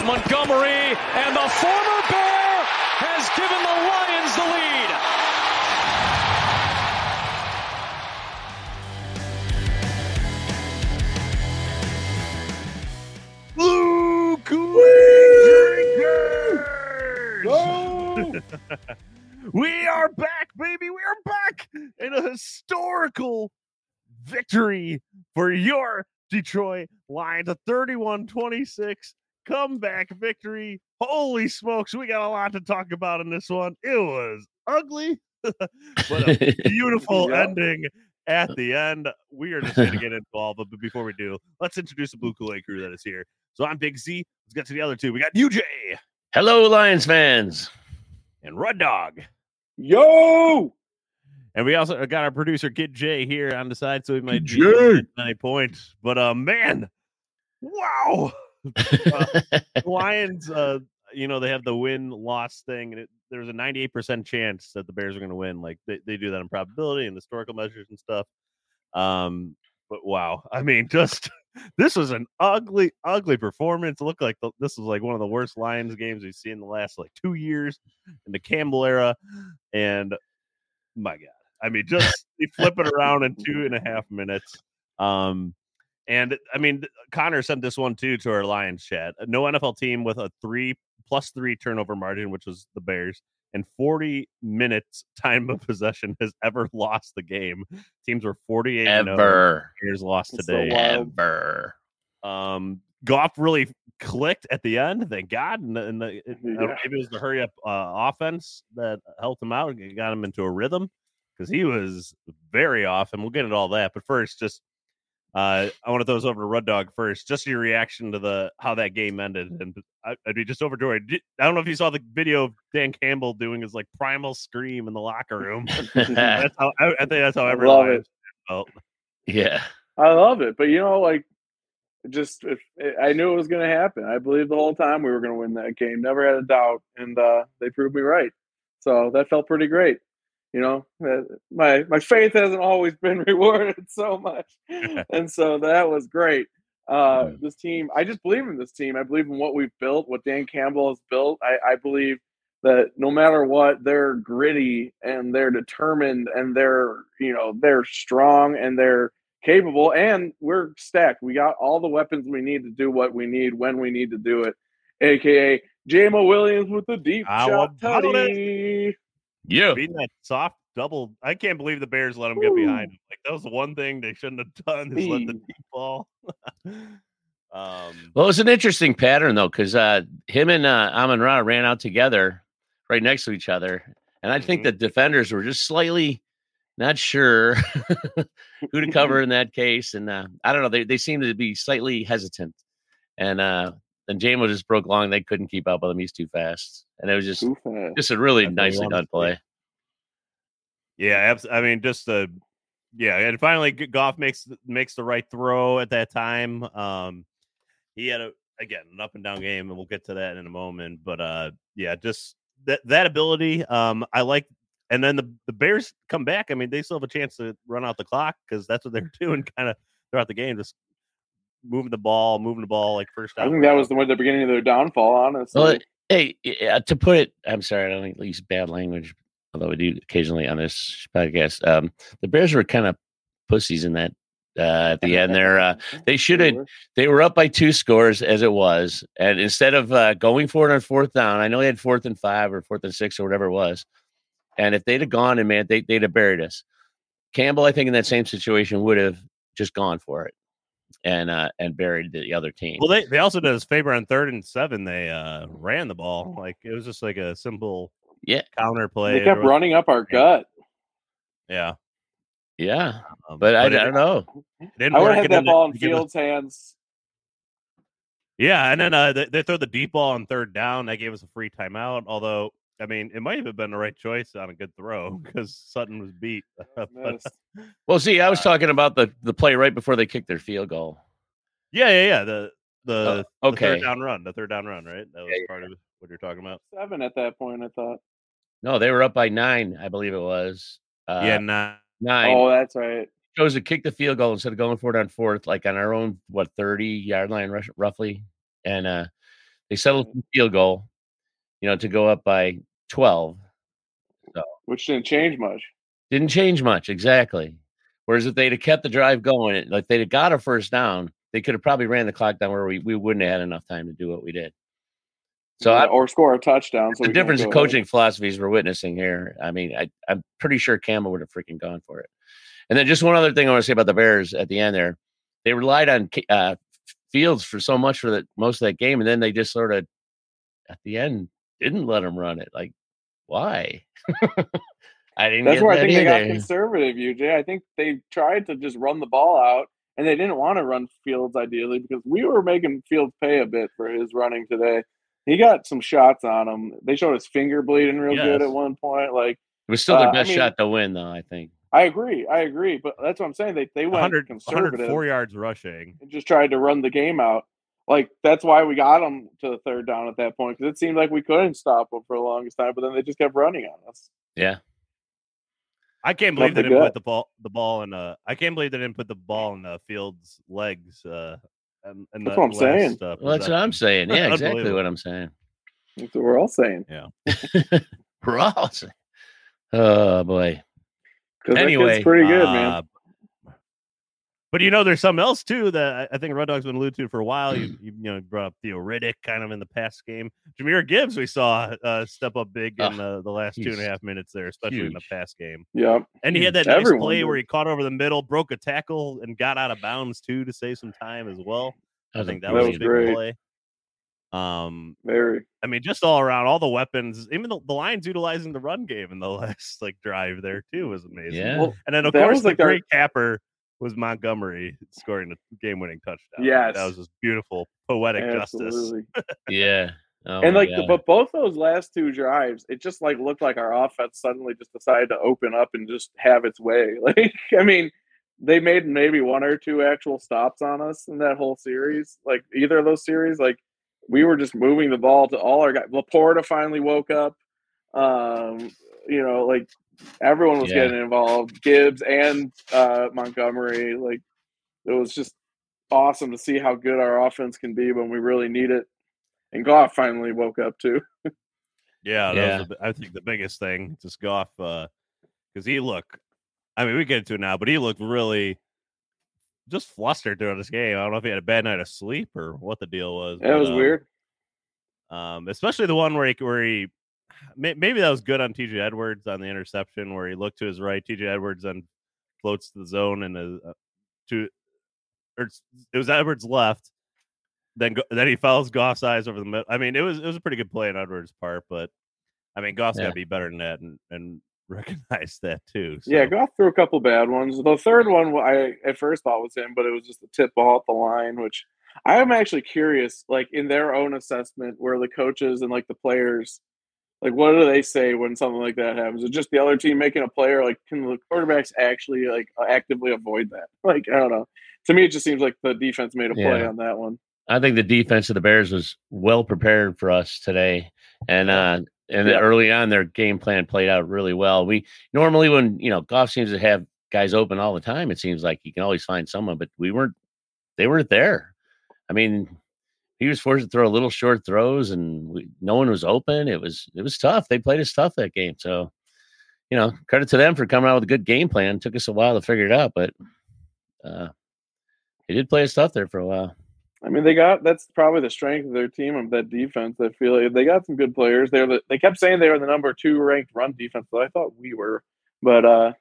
It's Montgomery, and the former Bear has given the Lions the lead. Luke oh! we are back, baby. We are back in a historical victory for your Detroit Lions. A 31 26 comeback victory. Holy smokes, we got a lot to talk about in this one. It was ugly, but a beautiful Yeah. ending at the end. We are just going to get involved, but before we do, let's introduce the Blue Kool Aid crew that is here. So I'm Big Z. Let's get to the other two. We got UJ Hello, Lions fans. and Rud Dog. Yo! And we also got our producer Kid J here on the side, so he might be nine points. But uh man, wow. Uh, Lions, uh, you know, they have the win loss thing, and it, there's a 98% chance that the Bears are going to win. Like they, they do that in probability and historical measures and stuff. Um, but wow, I mean, just this was an ugly, ugly performance. It looked like the, this was like one of the worst Lions games we've seen in the last like two years in the Campbell era. And my God, I mean, just flip it around in two and a half minutes. Um, and I mean, Connor sent this one too to our Lions chat. No NFL team with a three plus three turnover margin, which was the Bears, and 40 minutes time of possession has ever lost the game. Teams were 48 and oh. Ever. Bears lost That's so today. wild. Ever. Um, Goff really clicked at the end, thank God. And, the, and the, it, I know, maybe it was the hurry up uh, offense that helped him out and got him into a rhythm because he was very off. And we'll get into all that. But first, just uh, I want to throw this over to Rud Dog first. Just your reaction to the how that game ended, and I, I'd be just overjoyed. I don't know if you saw the video of Dan Campbell doing his like primal scream in the locker room. that's how I, I think that's how I love Lions fan felt. yeah. I love it. But you know, like, just if, I knew it was going to happen. I believed the whole time we were going to win that game. Never had a doubt, and uh, they proved me right. So that felt pretty great. You know, Uh, my my faith hasn't always been rewarded so much, and so that was great. Uh, this team, I just believe in this team. I believe in what we've built, what Dan Campbell has built. I, I believe that no matter what, they're gritty and they're determined and they're you know they're strong and they're capable and we're stacked. We got all the weapons we need to do what we need when we need to do it. AKA Jamo Williams with the deep How shot about it? tutty. Yeah. beating that soft double. I can't believe the Bears let him get behind. him. Like that was the one thing they shouldn't have done is let the deep ball. um, Well, it's an interesting pattern though, because uh, him and uh, Amon Ra ran out together right next to each other, and I think Mhm. the defenders were just slightly not sure who to cover in that case, and uh, I don't know. They they seemed to be slightly hesitant, and uh, then Jamo just broke long. They couldn't keep up with him. He's too fast, and it was just just a really That's what nicely done play. yeah, abs- I mean, just the yeah, and finally G- Goff makes makes the right throw at that time. Um, he had a again an up and down game, and we'll get to that in a moment. But uh, yeah, just that that ability. Um, I like. And then the, the Bears come back. I mean, they still have a chance to run out the clock because that's what they're doing kind of throughout the game, just moving the ball, moving the ball like first I down. think that was the, the beginning of their downfall, honestly. Well, hey, uh, to put it, I'm sorry, I don't use bad language, although we do occasionally on this podcast. Um, the Bears were kind of pussies in that uh, at the end there. Uh, they should have. They were up by two scores as it was, and instead of uh, going for it on fourth down, I know they had fourth and five or fourth and six or whatever it was, and if they'd have gone and man, they, they'd have buried us. Campbell, I think, in that same situation, would have just gone for it and uh, and buried the other team. Well, they, they also did us a favor on third and seven. They uh ran the ball like it was just like a simple Yeah. counter play. They kept running up our gut. Yeah, yeah, um, but I, I it don't know. didn't I would work, have had and then that ball in they us- Fields' hands. Yeah, and then uh, they, they throw the deep ball on third down. That gave us a free timeout. Although, I mean, it might have been the right choice on a good throw because Sutton was beat. but, Well, see, I was Uh, talking about the the play right before they kicked their field goal. yeah, yeah, yeah. The the, Oh, the third down run, the third down run, right? That was Yeah, part of what you're talking about. Seven at that point, I thought. No, they were up by nine, I believe it was. Uh, yeah, nah. nine. Oh, that's right. chose to kick the field goal instead of going for it on fourth, like on our own what thirty yard line, rush, roughly, and uh, they settled for the field goal, you know, to go up by twelve. Which didn't change much. Didn't change much exactly. Whereas if they'd have kept the drive going, like they'd have got a first down, they could have probably ran the clock down where we, we wouldn't have had enough time to do what we did. So Yeah, I, or score a touchdown. So the difference in go ahead. coaching philosophies we're witnessing here. I mean, I, I'm pretty sure Campbell would have freaking gone for it. And then just one other thing I want to say about the Bears at the end there, they relied on uh, Fields for so much for the most of that game, and then they just sort of at the end didn't let him run it. Like, why? I didn't. That's get where I that think they got conservative, UJ. I think they tried to just run the ball out, and they didn't want to run Fields ideally because we were making Fields pay a bit for his running today. He got some shots on him. They showed his finger bleeding real good at one point. Like It was still their uh, I best mean- shot to win, though. I think. I agree, I agree, but that's what I'm saying. They they went 100, conservative 104 yards rushing. and just tried to run the game out. Like that's why we got them to the third down at that point because it seemed like we couldn't stop them for the longest time, but then they just kept running on us. Yeah. I can't believe they didn't good. put the ball the ball in uh I can't believe they didn't put the ball in the Fields' legs uh and, and That's the what I'm saying. Uh, Well, that's what I'm saying. Yeah, exactly what I'm saying. That's what we're all saying. Yeah, we're all saying. Oh boy. Anyway, that kid's pretty good, man. But you know, there's something else too that I- I think Rud Dog's been alluded to for a while. You, you, you know brought up Theo Riddick kind of in the past game. Jahmyr Gibbs we saw uh, step up big in uh, the last two and a he's half minutes there, especially in the huge. pass game. Yeah, And he had that nice Everyone play did. where he caught over the middle, broke a tackle, and got out of bounds too to save some time as well. I think that was a big great. play. Um, Very. I mean, just all around, all the weapons, even the, the Lions utilizing the run game in the last like drive there too was amazing. Yeah. Well, And then of course was the like our- great capper was Montgomery scoring the game-winning touchdown. Yes. that was just beautiful poetic justice. Yeah. Oh and like, the, but both those last two drives, it just like looked like our offense suddenly just decided to open up and just have its way. Like, I mean, they made maybe one or two actual stops on us in that whole series. Like either of those series, like we were just moving the ball to all our guys. LaPorta finally woke up. Um, you know, like everyone was Yeah. getting involved. Gibbs and uh, Montgomery. Like it was just awesome to see how good our offense can be when we really need it. And Goff finally woke up too. Yeah, that Yeah. was the, I think the biggest thing. Just Goff, because he looked. I mean, we get into it now, but he looked really just flustered during this game. I don't know if he had a bad night of sleep or what the deal was. It but, was um, weird. Um, especially the one where he where he may, maybe that was good on TJ Edwards on the interception where he looked to his right. TJ Edwards then floats to the zone and is, uh, to or it was Edwards left. Then then he follows Goff's eyes over the middle. I mean, it was it was a pretty good play on Edwards' part, but I mean, Goff's got to be better than that and and recognize that too. Yeah, so. Goff threw a couple bad ones. The third one I at first thought was him, but it was just a tip ball at the line, which I am actually curious, like in their own assessment, where the coaches and like the players, like what do they say when something like that happens? Is it just the other team making a player? Like, can the quarterbacks actually like actively avoid that? Like, I don't know. To me, it just seems like the defense made a play Yeah. on that one. I think the defense of the Bears was well prepared for us today, and uh, and Yeah. early on their game plan played out really well. We normally when you know Goff seems to have guys open all the time, it seems like you can always find someone, but we weren't. They weren't there. I mean, he was forced to throw a little short throws, and we, no one was open. It was it was tough. They played us tough that game, so you know credit to them for coming out with a good game plan. took us a while to figure it out, but uh, they did play us tough there for a while. I mean, they got that's probably the strength of their team of that defense. I feel like they got some good players. They're the, they kept saying they were the number two ranked run defense, but I thought we were. But uh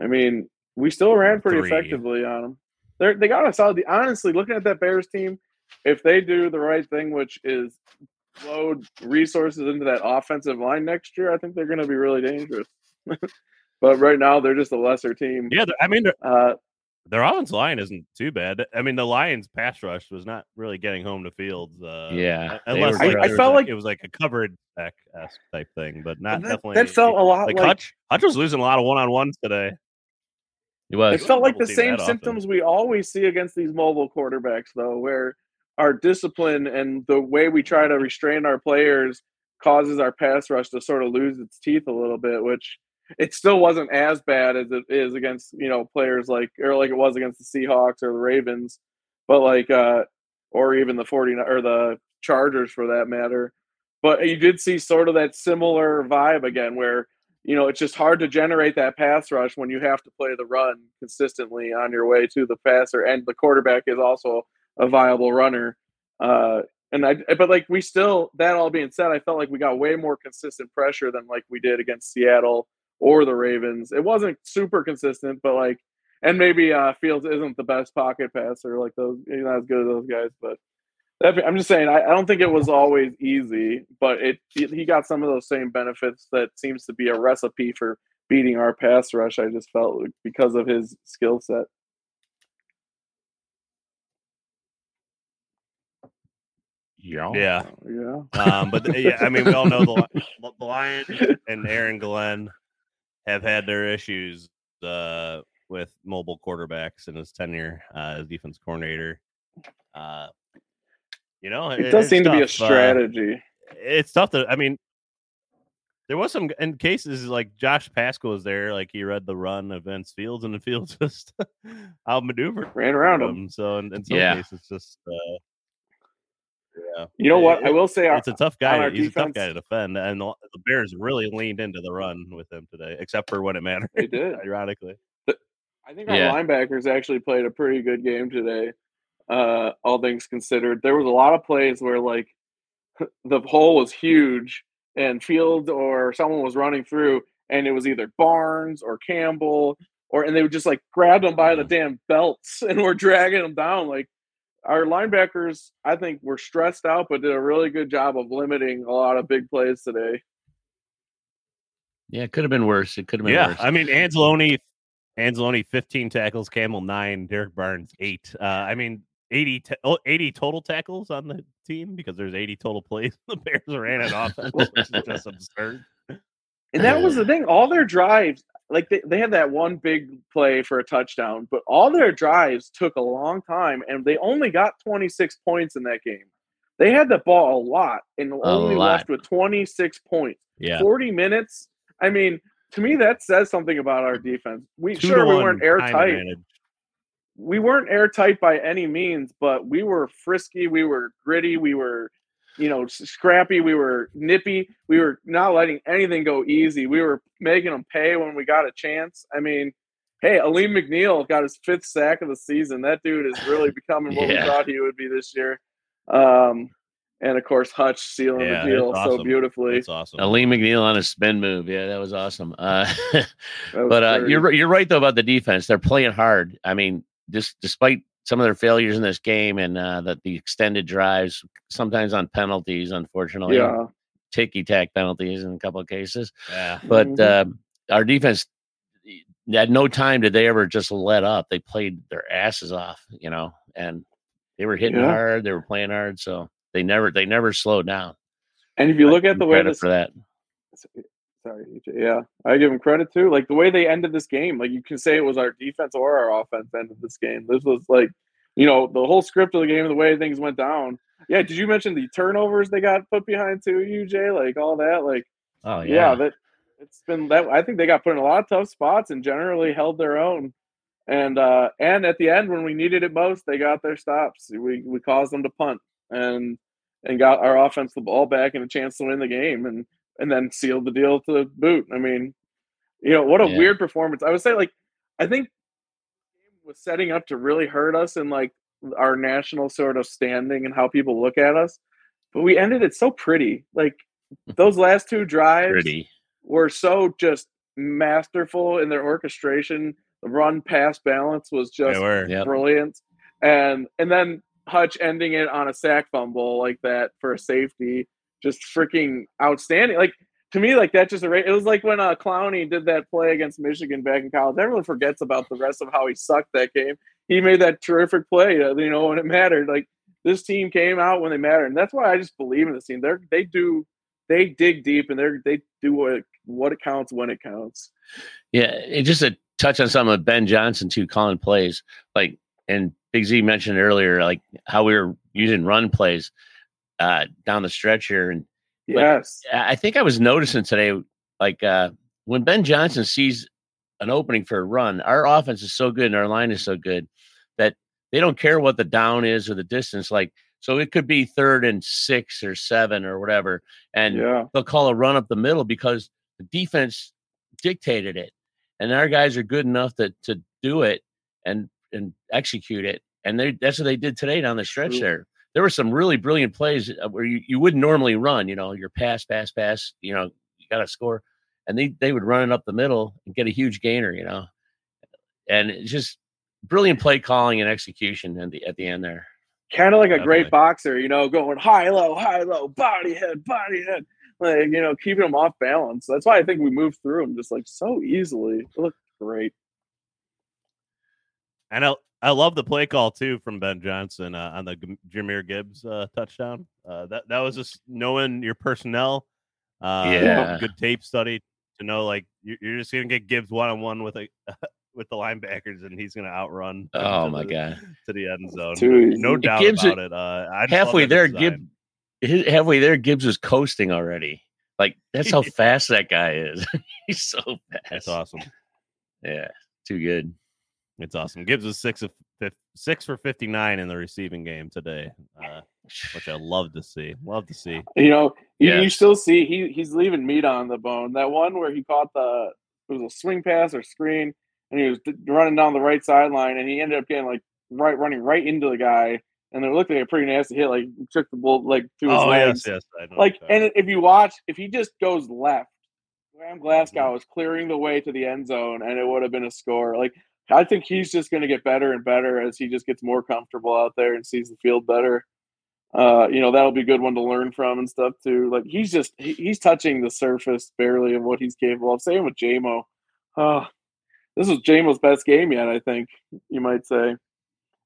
I mean, we still ran pretty Three. effectively on them. They they got a solid. Honestly, looking at that Bears team, if they do the right thing, which is load resources into that offensive line next year, I think they're going to be really dangerous. but right now, they're just a lesser team. Yeah, I mean, they're- Uh, Their offensive line isn't too bad. I mean, the Lions' pass rush was not really getting home to Fields. Uh, Yeah, unless were like, I- I felt a- like- it was like a covered back type thing, but not that, definitely. that felt a lot like, like, Hutch. Hutch was losing a lot of one on ones today. It was. it felt like the same that often. symptoms we always see against these mobile quarterbacks, though, where our discipline and the way we try to restrain our players causes our pass rush to sort of lose its teeth a little bit, which it still wasn't as bad as it is against, you know, players like or like it was against the Seahawks or the Ravens, but like uh or even the 49 or the Chargers for that matter. But you did see sort of that similar vibe again where you know, it's just hard to generate that pass rush when you have to play the run consistently on your way to the passer, and the quarterback is also a viable runner. Uh, and I, but like we still, that all being said, I felt like we got way more consistent pressure than like we did against Seattle or the Ravens. It wasn't super consistent, but like, and maybe uh, Fields isn't the best pocket passer like those, he's not as good as those guys, but. that- I'm just saying, I, I don't think it was always easy, but it, it he got some of those same benefits that seems to be a recipe for beating our pass rush. I just felt because of his skill set. Yeah. Yeah. Yeah. Um, but yeah, I mean, we all know the, Li- the Lions and Aaron Glenn have had their issues uh, with mobile quarterbacks in his tenure uh, as defense coordinator. Uh, you know, It does it's seem to be a tough, uh, strategy. it's tough to. I mean, there was some in cases like Josh Paschal was there, like he read the run of Vince Fields, and the Fields just outmaneuvered Ran around him. him. So in, in some Yeah. cases, just uh, yeah, You know what? It- I will say our, it's a tough guy. on our He's a tough guy to defend, and the, the Bears really leaned into the run with him today, except for when it mattered. They did. ironically. I think our Yeah. linebackers actually played a pretty good game today. Uh, all things considered, there was a lot of plays where like the hole was huge and Fields or someone was running through, and it was either Barnes or Campbell, or and they would just like grab them by the damn belts and were dragging them down. Like our linebackers, I think were stressed out, but did a really good job of limiting a lot of big plays today. Yeah, it could have been worse. It could have been Yeah, worse. I mean Anzalone, Anzalone, fifteen tackles, Campbell nine, Derrick Barnes eight. Uh, I mean 80, ta- oh, 80 total tackles on the team because there's eighty total plays the Bears ran an offense, which is just absurd. And that was the thing. All their drives, like they, they had that one big play for a touchdown, but all their drives took a long time and they only got 26 points in that game. They had the ball a lot and only lot. left with 26 points. yeah. 40 minutes. I mean, to me, that says something about our defense. We Two sure we weren't airtight. We weren't airtight by any means, but we were frisky. We were gritty. We were, you know, scrappy. We were nippy. We were not letting anything go easy. We were making them pay when we got a chance. I mean, hey, Alim McNeill got his fifth sack of the season. That dude is really becoming what Yeah. we thought he would be this year. Um, and of course, Hutch sealing Yeah, the deal that's so beautifully. That's awesome. Lee McNeill on a spin move. Yeah, that was awesome. Uh, That was but uh, you're you're right though about the defense. They're playing hard. I mean, just despite some of their failures in this game and uh, that the extended drives, sometimes on penalties, unfortunately, yeah. ticky tack penalties in a couple of cases. Yeah. But Mhm. uh, our defense, at no time did they ever just let up. They played their asses off, you know, and they were hitting Yeah. hard. They were playing hard, so they never they never slowed down. And if you look at the way this for that. Sorry, UJ, yeah, I give him credit too. Like the way they ended this game, like you can say it was our defense or our offense ended this game. This was like, you know, the whole script of the game, the way things went down. Yeah, did you mention the turnovers they got put behind too, UJ? Like all that, like Oh yeah, that it's been that. I think they got put in a lot of tough spots and generally held their own. And uh and at the end, when we needed it most, they got their stops. We we caused them to punt and and got our offense the ball back and a chance to win the game and and then sealed the deal to boot. I mean, you know, what a Yeah. weird performance. I would say like I think was setting up to really hurt us in like our national sort of standing and how people look at us. But we ended it so pretty. Like those last two drives pretty. were so just masterful in their orchestration. The run pass balance was just. Yep. brilliant. And and then Hutch ending it on a sack fumble like that for a safety, just freaking outstanding. Like to me, like that just a it was like when uh, Clowney did that play against Michigan back in college. Everyone forgets about the rest of how he sucked that game. He made that terrific play, uh, you know, when it mattered. Like this team came out when they mattered, and that's why I just believe in this team. They're they do they dig deep and they they do what what it counts when it counts. Yeah, just a touch on some of Ben Johnson too, calling plays like and Big Z mentioned earlier, like how we were using run plays uh, down the stretch here, and yes, I think I was noticing today, like uh, when Ben Johnson sees an opening for a run, our offense is so good and our line is so good that they don't care what the down is or the distance. Like, so it could be third and six or seven or whatever, and yeah. they'll call a run up the middle because the defense dictated it, and our guys are good enough to to do it and and execute it. And they that's what they did today down the stretch Ooh. there. There were some really brilliant plays uh, where you, you wouldn't normally run, you know, your pass, pass, pass, you know, you got to score. And they, they would run it up the middle and get a huge gainer, you know. And it's just brilliant play calling and execution at the at the end there. Kind of like a Definitely. great boxer, you know, going high, low, high, low, body head, body head, like you know, keeping them off balance. That's why I think we moved through them just like so easily. It looked great. And I, I love the play call too from Ben Johnson uh, on the G- Jahmyr Gibbs uh, touchdown. Uh, that that was just knowing your personnel. Uh, Yeah. good tape study to know like you're, you're just gonna get Gibbs one on one with a with the linebackers, and he's gonna outrun. Oh my the- god! to the end zone. Too No doubt Gibbs about it. Uh, I Halfway there. Gibbs halfway there, Gibbs was coasting already. Like that's how fast that guy is. He's so fast. That's awesome. Yeah, too good. It's awesome. Gibbs was six of six for fifty nine in the receiving game today, uh, which I love to see. Love to see. You know, you, you still see he he's leaving meat on the bone. That one where he caught the it was a swing pass or screen, and he was d- running down the right sideline, and he ended up getting like right running right into the guy, and it looked like a pretty nasty hit. Like took the bull like to his Oh legs. yes, yes. I know Like, and if you watch, if he just goes left, Graham. Glasgow was clearing the way to the end zone, and it would have been a score. Like, I think he's just going to get better and better as he just gets more comfortable out there and sees the field better. Uh, you know, that'll be a good one to learn from and stuff too. Like, he's just he, he's touching the surface barely of what he's capable of. Same with Jamo. Oh, this was Jamo's best game yet. I think you might say.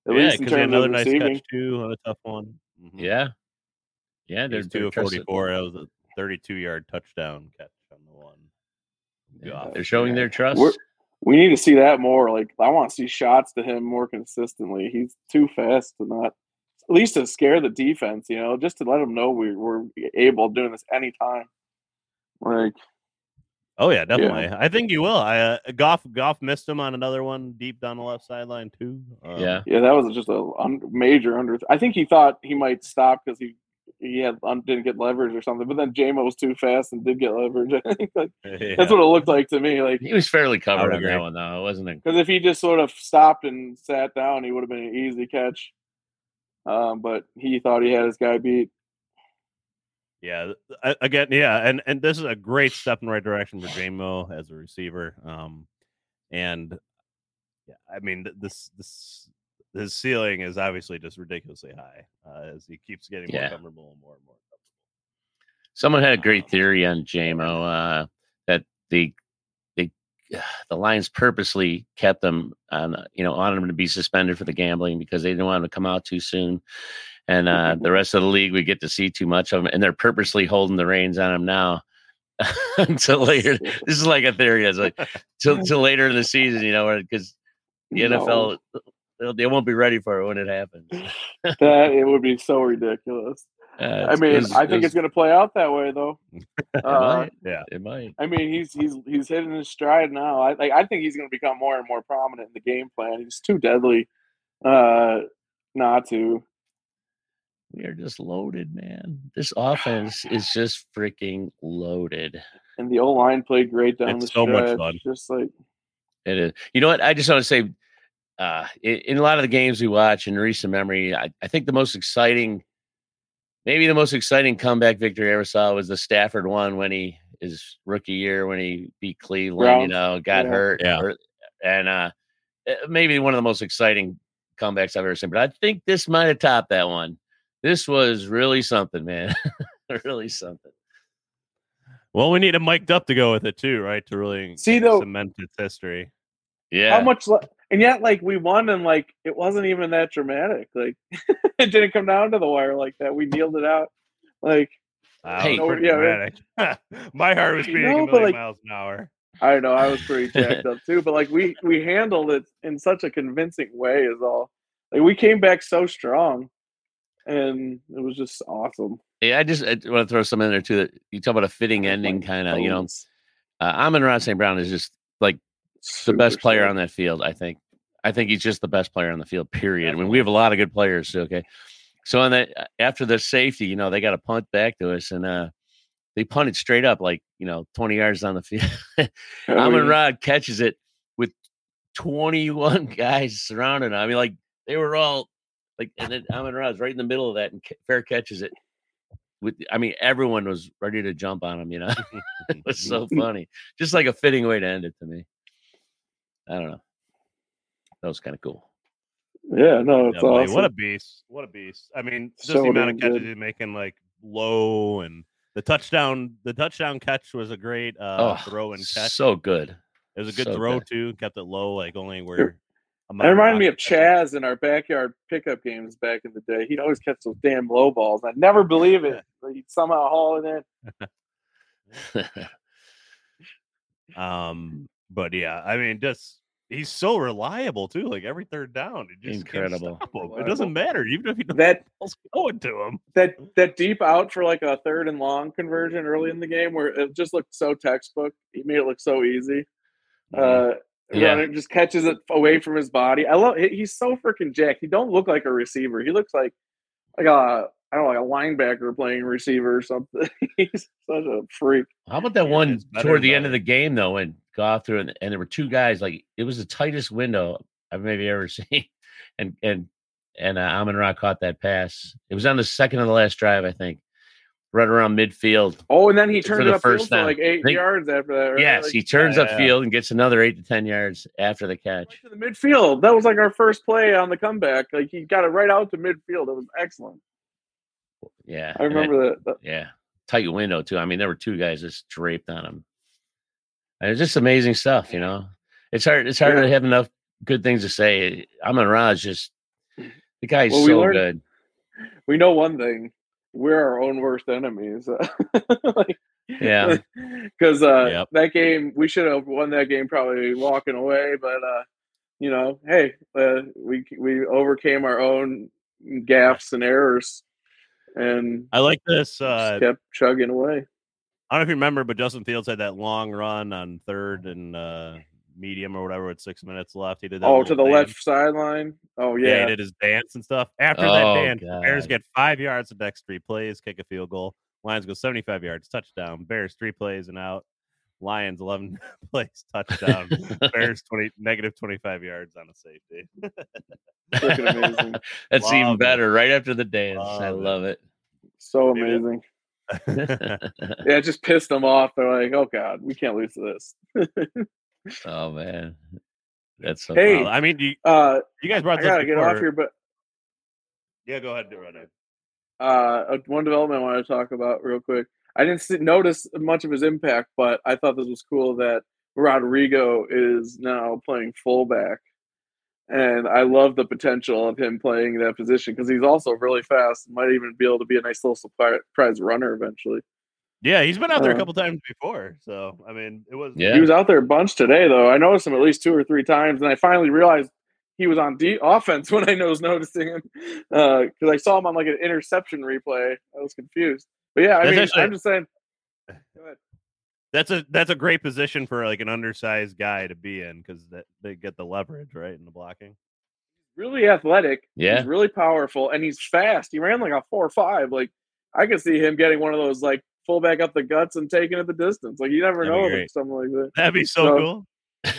At yeah, least in because terms another of nice receiving. catch too on a tough one. Mhm. Yeah, yeah. there's two of they're forty. That was a thirty two yard touchdown catch on the one. Yeah, They're showing their trust. We're- we need to see that more. Like I want to see shots to him more consistently. He's too fast to not, at least to scare the defense. You know, just to let them know we, we're able of doing this anytime. Like Oh yeah, definitely. I think you will. I uh, Goff Goff missed him on another one deep down the left sideline too. Um, yeah, yeah, that was just a un- major under. I think he thought he might stop because he he had un- didn't get leverage or something. But then Jamo was too fast and did get leverage. I think like, yeah. that's what it looked like to me. Like he was fairly covered would on that one though, wasn't it? Because if he just sort of stopped and sat down, he would have been an easy catch. Um, but he thought he had his guy beat. Yeah, again, yeah, and and this is a great step in the right direction for Jamo as a receiver. Um, and yeah, I mean this this his ceiling is obviously just ridiculously high uh, as he keeps getting more comfortable and more and more comfortable. Someone had a great theory on Jamo uh, that the they the Lions purposely kept them on uh, you know on him to be suspended for the gambling because they didn't want him to come out too soon, and uh, the rest of the league we get to see too much of him, and they're purposely holding the reins on him now. until later, this is like a theory. It's like till, till later in the season, you know, because the NFL they won't be ready for it when it happens. that it would be so ridiculous. Uh, I mean, I think it's- it's going to play out that way, though. it Uh, might. Yeah. It might. I mean, he's he's he's hitting his stride now. I like. I think he's going to become more and more prominent in the game plan. He's too deadly, uh, not to. We are just loaded, man. This offense is just freaking loaded. And the O line played great down It's the so much stretch. fun. Just like It is. You know what? I just want to say, uh, in, in a lot of the games we watch in recent memory, I, I think the most exciting, maybe the most exciting comeback victory I ever saw was the Stafford one when he his rookie year when he beat Cleveland. You know, got Yeah. hurt. Yeah. hurt, and uh, eh, maybe one of the most exciting comebacks I've ever seen. But I think this might have topped that one. This was really something, man. really something. Well, we need a mic'd up to go with it too, right? To really See, though- cement its history. Yeah. How much? Le- and yet, like we won, and like it wasn't even that dramatic. Like it didn't come down to the wire like that. We kneeled it out. Like Wow, Hey. it was pretty Yeah, dramatic. My heart was beating know, a million like- miles an hour. I don't know, I was pretty jacked up too. But like we we handled it in such a convincing way. Is all. Like we came back so strong, and it was just awesome. Yeah, I just I want to throw some in there too. That you talk about a fitting ending, kind of. You know, uh, Amon Ra St. Brown is just like the best player on that field. I think. I think he's just the best player on the field. Period. I mean, we have a lot of good players. too, Okay, so on that uh, after the safety, you know, they got a punt back to us, and uh they punted straight up, like you know, twenty yards on the field. Oh, Amon Ra catches it with twenty one guys surrounding him. I mean, like they were all like, and then Amon Ra's right in the middle of that, and Fair catches it. With, I mean, everyone was ready to jump on him. You know, it was so funny, just like a fitting way to end it to me. I don't know. That was kind of cool. Yeah, no, it's Yeah, buddy, awesome. What a beast! What a beast! I mean, just So the amount of catches good. he's making, like low, and the touchdown. The touchdown catch was a great uh, oh, throw and catch. so good. it was a good so throw good. too. Kept it low, like only where. It reminded me of Chaz in our backyard pickup games back in the day. He'd always catch those damn low balls. I'd never believe it. but He'd somehow haul it in. Um, but yeah, I mean, just he's so reliable too. Like every third down, it just can't Incredible. stop him. It doesn't matter, even if he knows That the ball's going to him. that that deep out for like a third and long conversion early in the game where it just looked so textbook. He made it look so easy. Mm-hmm. Uh Yeah. it just catches it away from his body. I love he- he's so freaking jacked. He don't look like a receiver. He looks like like a I don't know, like a linebacker playing receiver or something. he's such a freak. How about that Yeah, one toward the end of the game though, when Goff threw and, and there were two guys like it was the tightest window I've maybe ever seen, and and and uh, Amon Ra caught that pass. It was on the second of the last drive, I think, right around midfield. Oh, and then he For turned the first for like eight Think- yards after that. Right? Yes, Like, he turns yeah. upfield and gets another eight to ten yards after the catch. right to the midfield. That was like our first play on the comeback. Like he got it right out to midfield. It was excellent. Yeah, I remember that. that. yeah, tight window too. I mean, there were two guys just draped on him. And it's just amazing stuff, you know. It's hard. It's hard Yeah. to have enough good things to say. Amon Ra's just the guy's Well, we so learned- good. We know one thing: we're our own worst enemies. like, Yeah, because uh, Yep. that game we should have won that game probably walking away, but uh, you know, hey, uh, we we overcame our own gaffes and errors, and I like this. Uh, kept chugging away. I don't know if you remember, but Justin Fields had that long run on third and uh, medium or whatever with six minutes left. He did that. Oh, to the dance. left sideline. Oh Yeah. yeah, he did his dance and stuff. After Oh, that dance, the Bears get five yards the next three plays, kick a field goal. Lions go 75 yards, touchdown. Bears three plays and out. Lions 11 plays, touchdown. Bears 20 negative 25 yards on a safety. freaking amazing, That's even Love it. better. Right after the dance, I Love it. it. so Maybe- amazing. Yeah, just pissed them off. They're like, oh god, we can't lose to this. oh man, that's so Hey, cool. Well, I mean, you, Uh, you guys brought this up gotta get off here, but Yeah, go ahead, do it. uh, uh, one development I want to talk about real quick. I didn't see, notice much of his impact, but I thought this was cool that Rodrigo is now playing fullback, and I love the potential of him playing that position because he's also really fast. Might even be able to be a nice little surprise runner eventually. Yeah, he's been out there a Uh, couple times before. So, I mean, it was. Yeah. He was out there a bunch today, though. I noticed him at least two or three times, and I finally realized he was on de- offense when I was noticing him because I saw him on like an interception replay. I was confused, but yeah, I That's mean, actually- I'm just saying. Go ahead. That's a that's a great position for like an undersized guy to be in because that they get the leverage right in the blocking. Really athletic. Yeah. he's really powerful, and he's fast. He ran like a four or five. Like I could see him getting one of those like fullback up the guts and taking it the distance. Like you never That'd know something like that. That'd be so So, cool.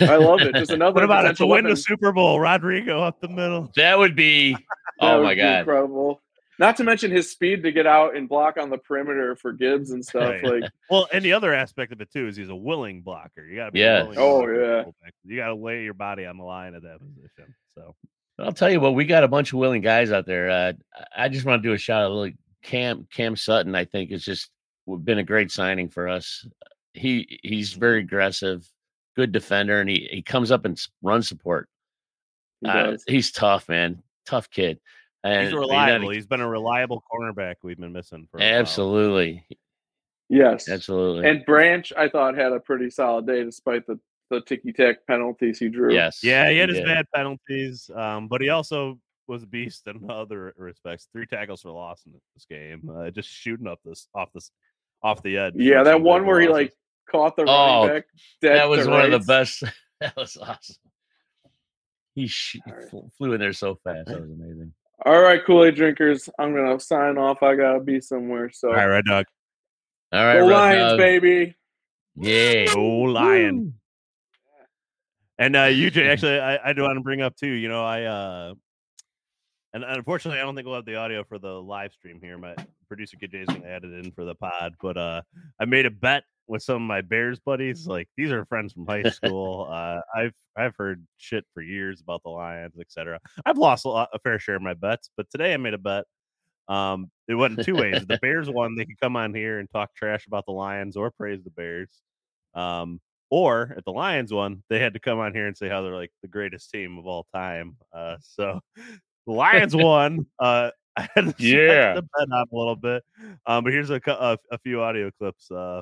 I love it. Just another. What about it to potential win the. Super Bowl? Rodrigo up the middle. That would be. That oh would my be god. incredible. Not to mention his speed to get out and block on the perimeter for Gibbs and stuff. Right. Like Well, and the other aspect of it too is he's a willing blocker. You got to be. a Yes. willing Oh, yeah. You got to lay your body on the line at that position. So I'll tell you what, we got a bunch of willing guys out there. Uh, I- I just want to do a shout out. Like Cam Cam Sutton, I think is just been a great signing for us. He he's very aggressive, good defender, and he he comes up and run support. He Uh, he's tough, man. Tough kid. And He's you know, reliable. He's been a reliable cornerback we've been missing for a while. absolutely, yes. absolutely. And Branch, I thought had a pretty solid day despite the the ticky tack penalties he drew. yes, Yeah, he had his did. bad penalties, um, but he also was a beast in other respects. Three tackles for loss in this game, uh, just shooting up this off this off the edge. Yeah, that one big where he like caught the Oh, running back. Dead That was to one of the best. That was awesome. He sh- All right. fl- flew in there so fast. That was amazing. All right, Kool Aid drinkers. I'm gonna sign off. I gotta be somewhere. So All right, Rud Dog. All right, go Red Lions, Dog. baby. Yeah. Go Lion. And uh UJ, actually, I, I do want to bring up too. You know, I uh, and unfortunately, I don't think we'll have the audio for the live stream here. My producer Kid Jay's gonna add it in for the pod, but uh, I made a bet with some of my Bears buddies. Like these are friends from high school. uh, I've I've heard shit for years about the Lions, etc. I've lost a, lot, a fair share of my bets, but today I made a bet. Um, it went in two ways. The Bears won; they could come on here and talk trash about the Lions or praise the Bears. Um, or if the Lions won, they had to come on here and say how they're like the greatest team of all time. Uh, so the Lions won. Uh, I had to Yeah. the bet out a little bit. Um, but here's a, a a few audio clips uh,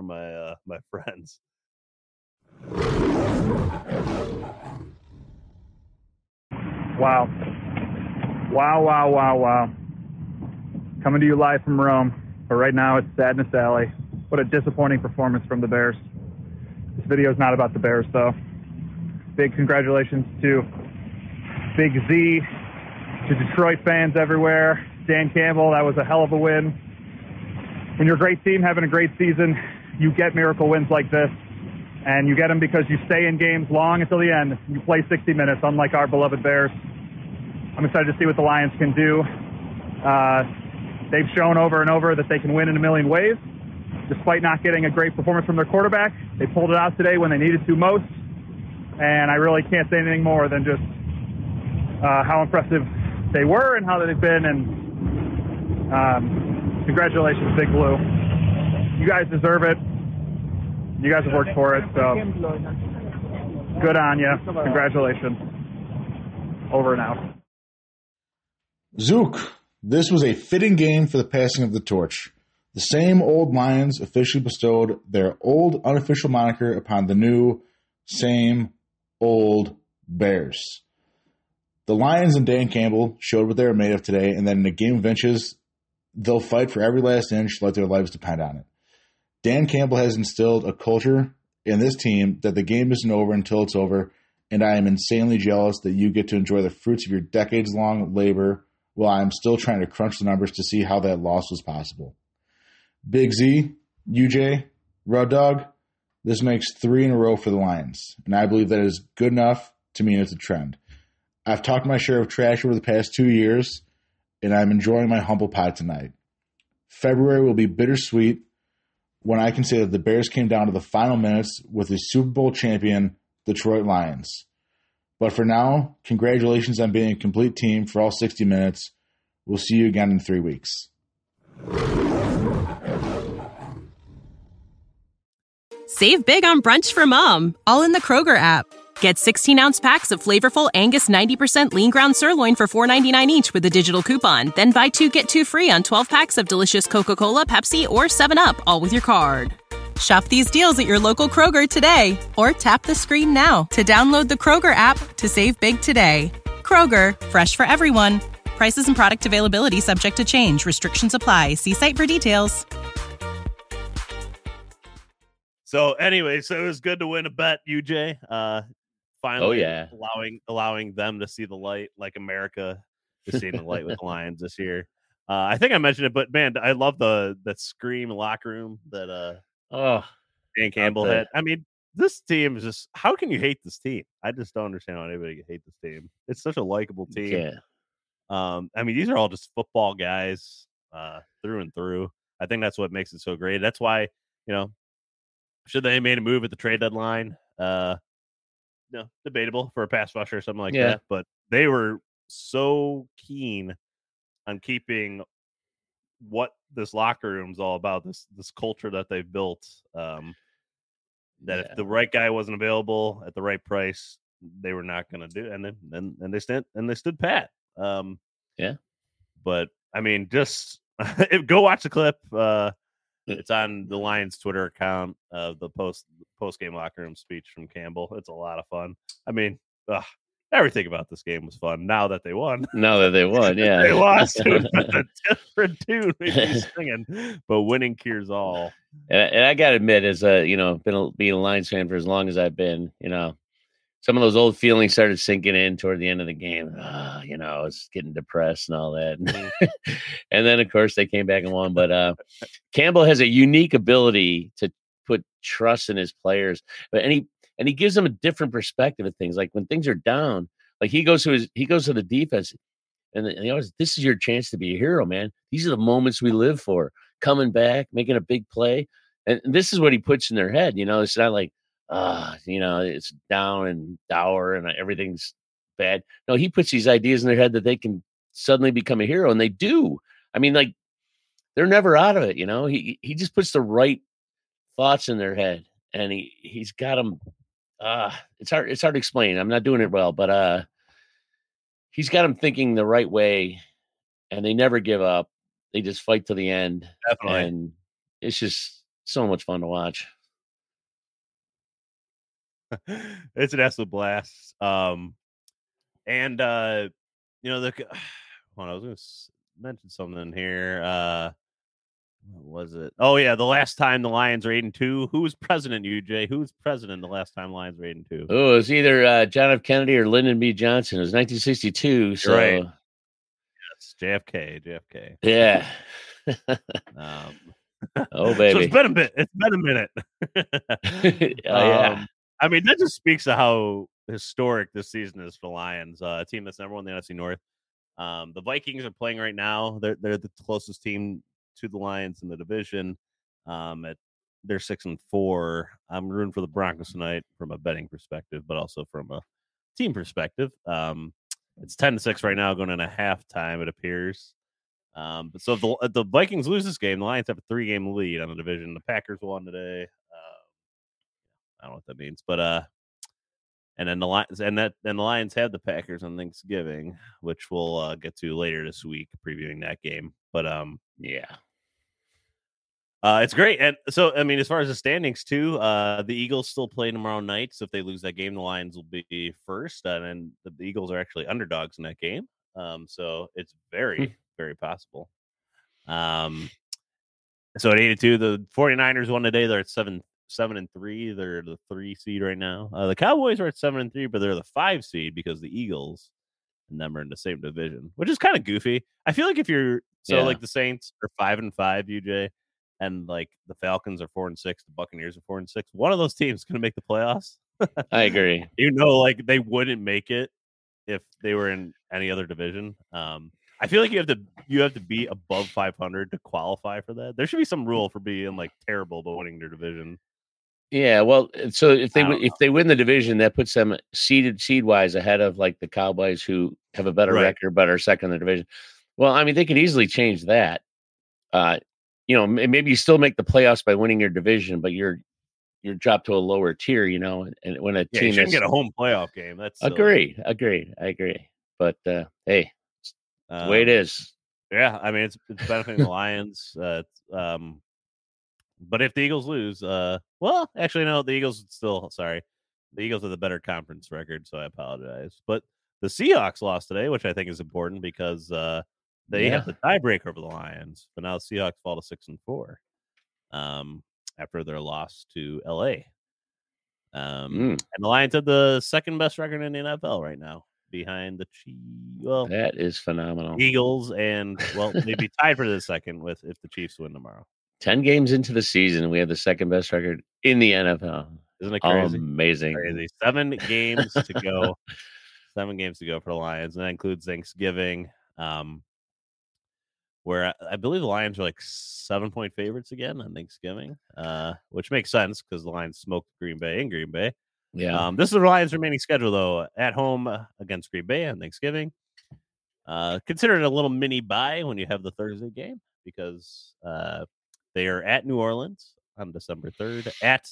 from my uh, my friends. Wow. Wow, wow, wow, wow. Coming to you live from Rome, but right now it's Sadness Alley. What a disappointing performance from the Bears. This video is not about the Bears, though. Big congratulations to Big Z, to Detroit fans everywhere. Dan Campbell, that was a hell of a win. When you're a great team having a great season, you get miracle wins like this. And you get them because you stay in games long until the end. You play 60 minutes, unlike our beloved Bears. I'm excited to see what the Lions can do. Uh, they've shown over and over that they can win in a million ways. Despite not getting a great performance from their quarterback, they pulled it out today when they needed to most. And I really can't say anything more than just uh, how impressive they were and how they've been. And um, congratulations, Big Blue. You guys deserve it. You guys have worked for it, so good on you. Congratulations. Over and out. Zook, this was a fitting game for the passing of the torch. The same old Lions officially bestowed their old unofficial moniker upon the new, same old Bears. The Lions and Dan Campbell showed what they were made of today, and then in a game of inches, they'll fight for every last inch like their lives depend on it. Dan Campbell has instilled a culture in this team that the game isn't over until it's over, and I am insanely jealous that you get to enjoy the fruits of your decades long labor while I'm still trying to crunch the numbers to see how that loss was possible. Big Z, UJ, Rud Dog, this makes three in a row for the Lions, and I believe that is good enough to mean it's a trend. I've talked my share of trash over the past two years, and I'm enjoying my humble pie tonight. February will be bittersweet when I can say that the Bears came down to the final minutes with the Super Bowl champion Detroit Lions. But for now, congratulations on being a complete team for all 60 minutes. We'll see you again in three weeks. Save big on brunch for mom, all in the Kroger app. Get 16 ounce packs of flavorful Angus 90% lean ground sirloin for $4.99 each with a digital coupon. Then buy two get two free on 12 packs of delicious Coca Cola, Pepsi, or 7UP, all with your card. Shop these deals at your local Kroger today or tap the screen now to download the Kroger app to save big today. Kroger, fresh for everyone. Prices and product availability subject to change. Restrictions apply. See site for details. So anyway, so it was good to win a bet, UJ. Uh, finally, Oh, yeah. allowing allowing them to see the light, like America is seeing the light with the Lions this year. Uh, I think I mentioned it, but man, I love the that scream locker room that uh Oh, Dan Campbell had. I mean, this team is just how can you hate this team? I just don't understand how anybody can hate this team. It's such a likable team. yeah. Um, I mean, these are all just football guys uh, through and through. I think that's what makes it so great. That's why, you know, should they have made a move at the trade deadline? Uh, no, debatable for a pass rusher or something like Yeah. that. But they were so keen on keeping what this locker room's all about. This this culture that they've built. Um, that Yeah. if the right guy wasn't available at the right price, they were not going to do. And then and, and they stood and they stood pat. Um, Yeah. But I mean, just go watch the clip. Uh, it's on the Lions Twitter account of the post post game locker room speech from Campbell. It's a lot of fun. I mean, ugh, everything about this game was fun. Now that they won, Now that they won, yeah. they lost. It a different tune we'd singing, but winning cures all. And, I- and I got to admit, as a you know, been a, being a Lions fan for as long as I've been, you know, some of those old feelings started sinking in toward the end of the game. Ah, you know, I was getting depressed and all that. and then, of course, they came back and won. But uh, Campbell has a unique ability to put trust in his players, but and he and he gives them a different perspective of things. Like when things are down, like he goes to his he goes to the defense, and, and he always this is your chance to be a hero, man. These are the moments we live for. Coming back, making a big play, and this is what he puts in their head. You know, it's not like ah, you know, it's down and dour and everything's bad. No, he puts these ideas in their head that they can suddenly become a hero, and they do. I mean, like they're never out of it. You know, he he just puts the right thoughts in their head, and he he's got them. Uh, it's hard it's hard to explain. I'm not doing it well, but uh, he's got them thinking the right way, and they never give up. They just fight to the end, Definitely. and it's just so much fun to watch. it's an absolute blast. Um, and uh, you know the. Hold on, I was going to mention something here. Uh, what was it? Oh yeah, the last time the Lions were eight and two. Who was president? UJ. Who was president the last time Lions were eight and two? Oh, it was either uh, John F. Kennedy or Lyndon B. Johnson. It was 1962. So right. Yes, JFK. JFK. yeah. Um, oh So it's been a bit. It's been a minute. oh yeah. Um, I mean, that just speaks to how historic this season is for the Lions, uh, a team that's number one in the NFC North. Um, the Vikings are playing right now. They're they're the closest team to the Lions in the division. Um, at they're six and four. I'm rooting for the Broncos tonight from a betting perspective, but also from a team perspective. Um, it's ten to six right now, going into halftime. It appears. Um, but so if the if the Vikings lose this game, the Lions have a three game lead on the division. The Packers won today. Uh, I don't know what that means, but uh, and then the Lions and that and the Lions have the Packers on Thanksgiving, which we'll uh, get to later this week, previewing that game. But um, yeah. Uh, it's great, and so I mean, as far as the standings too, uh, the Eagles still play tomorrow night. So if they lose that game, the Lions will be first, and then the, Eagles are actually underdogs in that game. Um, so it's very, very possible. Um, so at eight and two, the 49ers won today. They're at seven, seven and three. They're the three seed right now. Uh, the Cowboys are at seven and three, but they're the five seed because the Eagles and them are in the same division, which is kind of goofy. I feel like if you're so Yeah. like the Saints are five and five, UJ, and like the Falcons are four and six, the Buccaneers are four and six. One of those teams is going to make the playoffs. I agree. You know, like they wouldn't make it if they were in any other division. Um, I feel like you have to you have to be above 500 to qualify for that. There should be some rule for being like terrible but winning their division. Yeah, well, uh, so if they win- if they win the division, that puts them seeded seed wise ahead of like the Cowboys, who have a better Right. record but are second in the division. Well, I mean, they could easily change that. Uh, you know, maybe you still make the playoffs by winning your division, but you're you're dropped to a lower tier. You know, and- when a Yeah, team get a home playoff game. That's silly. agree, agreed, I agree. But uh, hey, it's the way it Um. Yeah, I mean it's it's benefiting the Lions. Uh, um, but if the Eagles lose, uh, well, actually no, the Eagles still sorry, the Eagles have the better conference record, so I apologize. But the Seahawks lost today, which I think is important because uh, they have the tiebreaker over the Lions. But now the Seahawks fall to six and four, um, after their loss to L.A. Um, Mm, and the Lions have the second best record in the NFL right now, behind the Chiefs. Well, that is phenomenal. Eagles and well, maybe tied for the second with if the Chiefs win tomorrow. Ten games into the season, we have the second best record in the NFL. Isn't it crazy? Amazing. crazy. Seven games to go. Seven games to go for the Lions, and that includes Thanksgiving. Um, where I, I believe the Lions are like seven point favorites again on Thanksgiving, uh, which makes sense because the Lions smoked Green Bay in Green Bay. Yeah. Um, this is the Lions' remaining schedule, though, at home uh, against Green Bay on Thanksgiving. Uh, consider it a little mini bye when you have the Thursday game. because uh, they are at New Orleans on December 3rd, at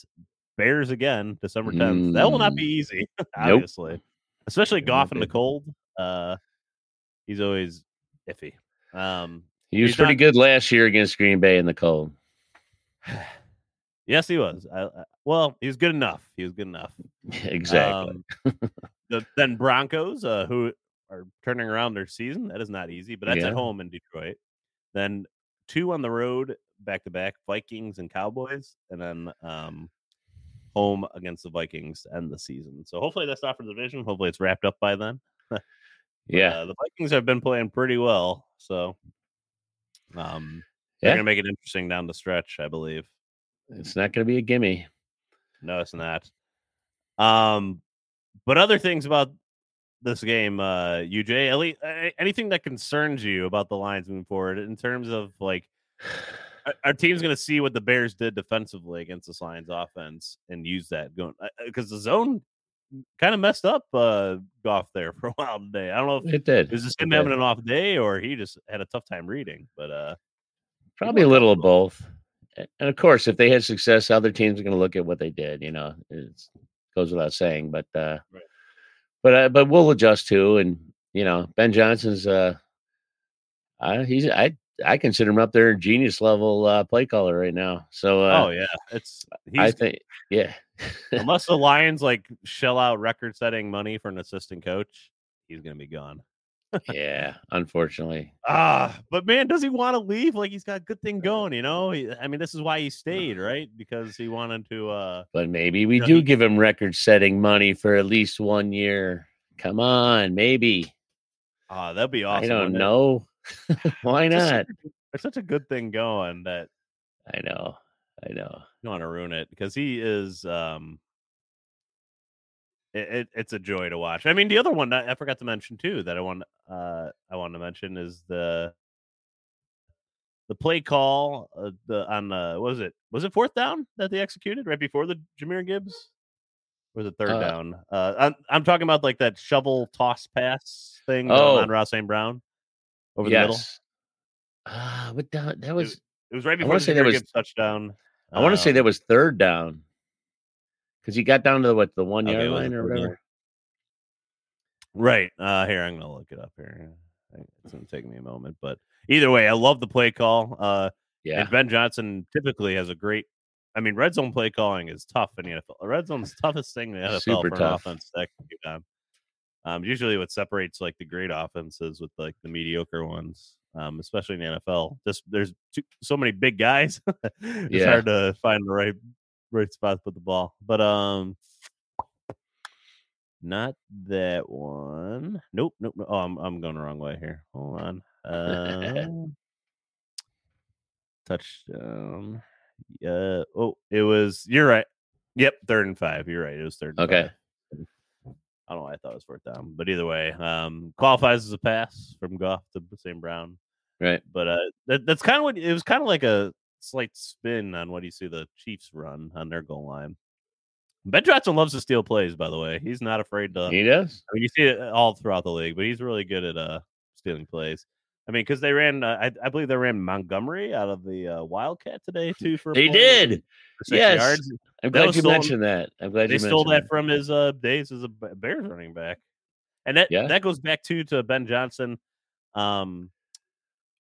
Bears again, December 10th. That will not be easy, obviously, especially Goff in the cold. Uh, he's always iffy. Um, He was he's pretty not- good last year against Green Bay in the cold. yes, he was. I, I, well, he was good enough. He was good enough. exactly. Um, the, then Broncos, uh, who are turning around their season. That is not easy, but that's Yeah. at home in Detroit. Then two on the road, back to back, Vikings and Cowboys, and then um, home against the Vikings to end the season. So hopefully that's not for the division. Hopefully it's wrapped up by then. yeah. Uh, the Vikings have been playing pretty well, so um, they're gonna make it interesting down the stretch, I believe. It's not going to be a gimme. No, it's not. Um, but other things about this game, uh, UJ, uh, anything that concerns you about the Lions moving forward in terms of like, our- our team's going to see what the Bears did defensively against this Lions offense and use that going because the zone kind of messed up uh Goff there for a while today. I don't know if It did. is this him having an off day or he just had a tough time reading, but uh, Probably a little of both. And of course, if they had success, other teams are going to look at what they did. You know, it goes without saying. But uh, Right. but uh, but we'll adjust too. And you know, Ben Johnson's uh, uh he's I I consider him up there genius level uh, play caller right now. So uh, oh yeah, it's he's I think yeah, unless the Lions like shell out record setting money for an assistant coach, he's gonna be gone. yeah. Unfortunately, Ah, but man, does he want to leave? Like he's got a good thing going, you know? He- I mean, this is why he stayed, right? Because he wanted to uh but maybe we do he- give him record setting money for at least one year. Come on, maybe. ah, that'd be awesome. I don't know. Why not? It's such a good thing going that I know. I know. you want to ruin it because he is um it, it, it's a joy to watch. I mean, the other one that I forgot to mention too that I want uh I want to mention is the the play call uh, the on uh what was it was it fourth down that they executed right before the Jahmyr Gibbs or was it third Uh, down uh I'm, I'm talking about like that shovel toss pass thing Oh. on Ross St. Brown over the middle yes. Ah, what the, that was it was right I before wanna the say was- touchdown I want to say Um, that was third down because he got down to the, what the one Okay, yard line or whatever. Right. Uh here, I'm gonna look it up here. It's gonna take me a moment, but either way, I love the play call. Uh Yeah, Ben Johnson typically has a great I mean, red zone play calling is tough in the NFL. The red zone's toughest thing in the NFL Super for an tough. offense to execute on. Um, usually what separates like the great offenses with like the mediocre ones, um, especially in the NFL. Just there's too, so many big guys. it's Yeah. hard to find the right right spot to put the ball. But um not that one. Nope, nope, no. Oh, I'm I'm going the wrong way here. Hold on. Um, touchdown. Yeah. Oh, it was. You're right. Yep, third and five. You're right. It was third. and Okay. five. I don't know why I thought it was fourth down, but either way, um, qualifies as a pass from Goff to St. Brown. right. But uh, that, that's kind of what it was. Kind of like a slight spin on what you see the Chiefs run on their goal line. Ben Johnson loves to steal plays. By the way, he's not afraid to. He does. I mean, you see it all throughout the league, but he's really good at uh stealing plays. I mean, because they ran, uh, I, I believe they ran Montgomery out of the uh, Wildcat today too. For They did. for Yes. yards. I'm glad you stolen- mentioned that. I'm glad They you stole mentioned that from his uh, days as a Bears running back, and that Yeah. that goes back to to Ben Johnson. Um,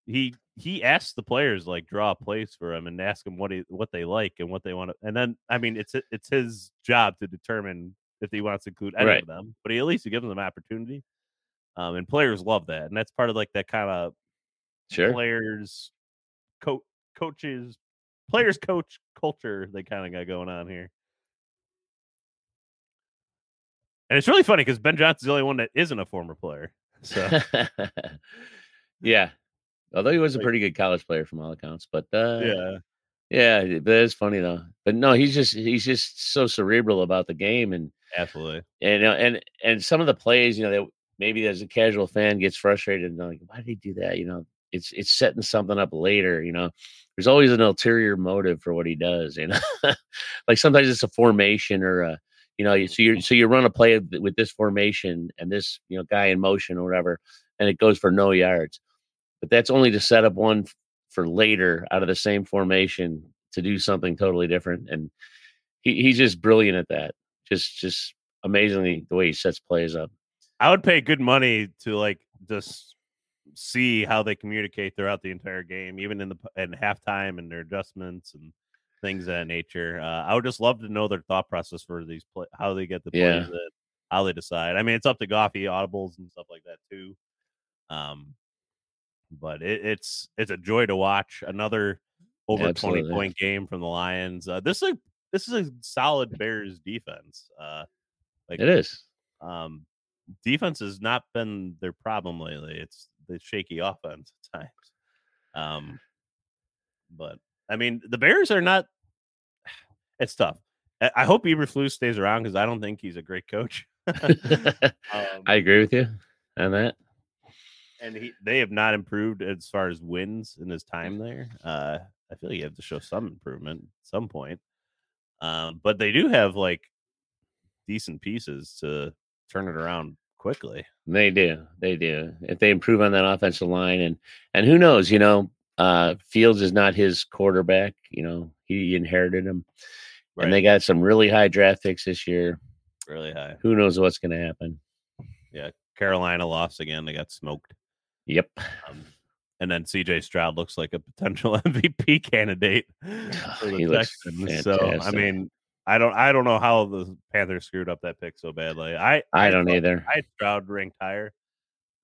he he asked the players like draw plays for him and ask them what he what they like and what they want to, and then I mean it's it's his job to determine if he wants to include any Right. of them, but he at least he gives them an opportunity. Um, and players love that, and that's part of like that kind of Sure. players, coach, coaches, players, coach culture they kind of got going on here. And it's really funny because Ben Johnson's the only one that isn't a former player. So yeah. Although he was a pretty good college player from all accounts, but uh, yeah, yeah, but it's funny though. But no, he's just he's just so cerebral about the game and absolutely. and uh, and and some of the plays, you know, that maybe as a casual fan gets frustrated and like, why did he do that? You know, it's it's setting something up later. You know, there's always an ulterior motive for what he does. You know, like sometimes it's a formation or a you know, so you so you run a play with this formation and this you know guy in motion or whatever, and it goes for no yards, but that's only to set up one for later out of the same formation to do something totally different. And he, he's just brilliant at that. Just just amazingly the way he sets plays up. I would pay good money to like just see how they communicate throughout the entire game, even in the in halftime and their adjustments and things of that nature. Uh, I would just love to know their thought process for these play, how they get the plays, Yeah. in, how they decide. I mean, it's up to Goffy audibles and stuff like that too. Um, but it, it's it's a joy to watch. Another over Absolutely. twenty point game from the Lions. Uh, this is a this is a solid Bears defense. Uh, like It is. um, defense has not been their problem lately. It's the shaky offense at times. Um, but I mean, the Bears are not. It's tough. I hope Eberflus stays around because I don't think he's a great coach. Um, I agree with you on that. and he, they have not improved as far as wins in his time there. Uh, I feel like you have to show some improvement at some point. Um, but they do have like decent pieces to turn it around quickly. They do. They do. If they improve on that offensive line and and who knows, you know, uh Fields is not his quarterback, you know, he inherited him. And they got some really high draft picks this year. really high. Who knows what's going to happen? Yeah, Carolina lost again. They got smoked. Yep. Um, and then CJ Stroud looks like a potential MVP candidate for the He looks Texans. So I mean, I don't I don't know how the Panthers screwed up that pick so badly. I I don't either. I had Stroud ranked higher.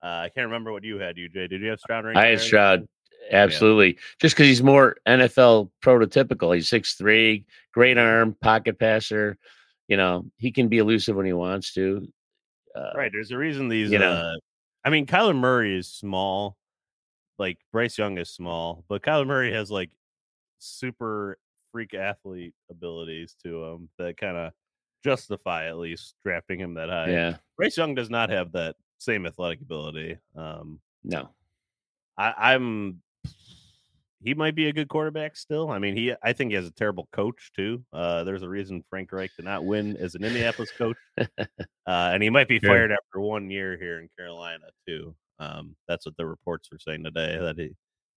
Uh, I can't remember what you had, UJ. Did you have Stroud ranked? I had Stroud absolutely just because he's more NFL prototypical. He's six three, great arm, pocket passer. You know, he can be elusive when he wants to. Uh, Right. There's a reason these. you know. uh, I mean, Kyler Murray is small. Like Bryce Young is small, but Kyler Murray has like super freak athlete abilities to him that kind of justify at least drafting him that high. Yeah. Bryce Young does not have that same athletic ability. Um, No. I, I'm. He might be a good quarterback still. I mean, he. I think he has a terrible coach too. Uh, there's a reason Frank Reich did not win as an Indianapolis coach, uh, and he might be fired after one year here in Carolina too. Um, that's what the reports were saying today that he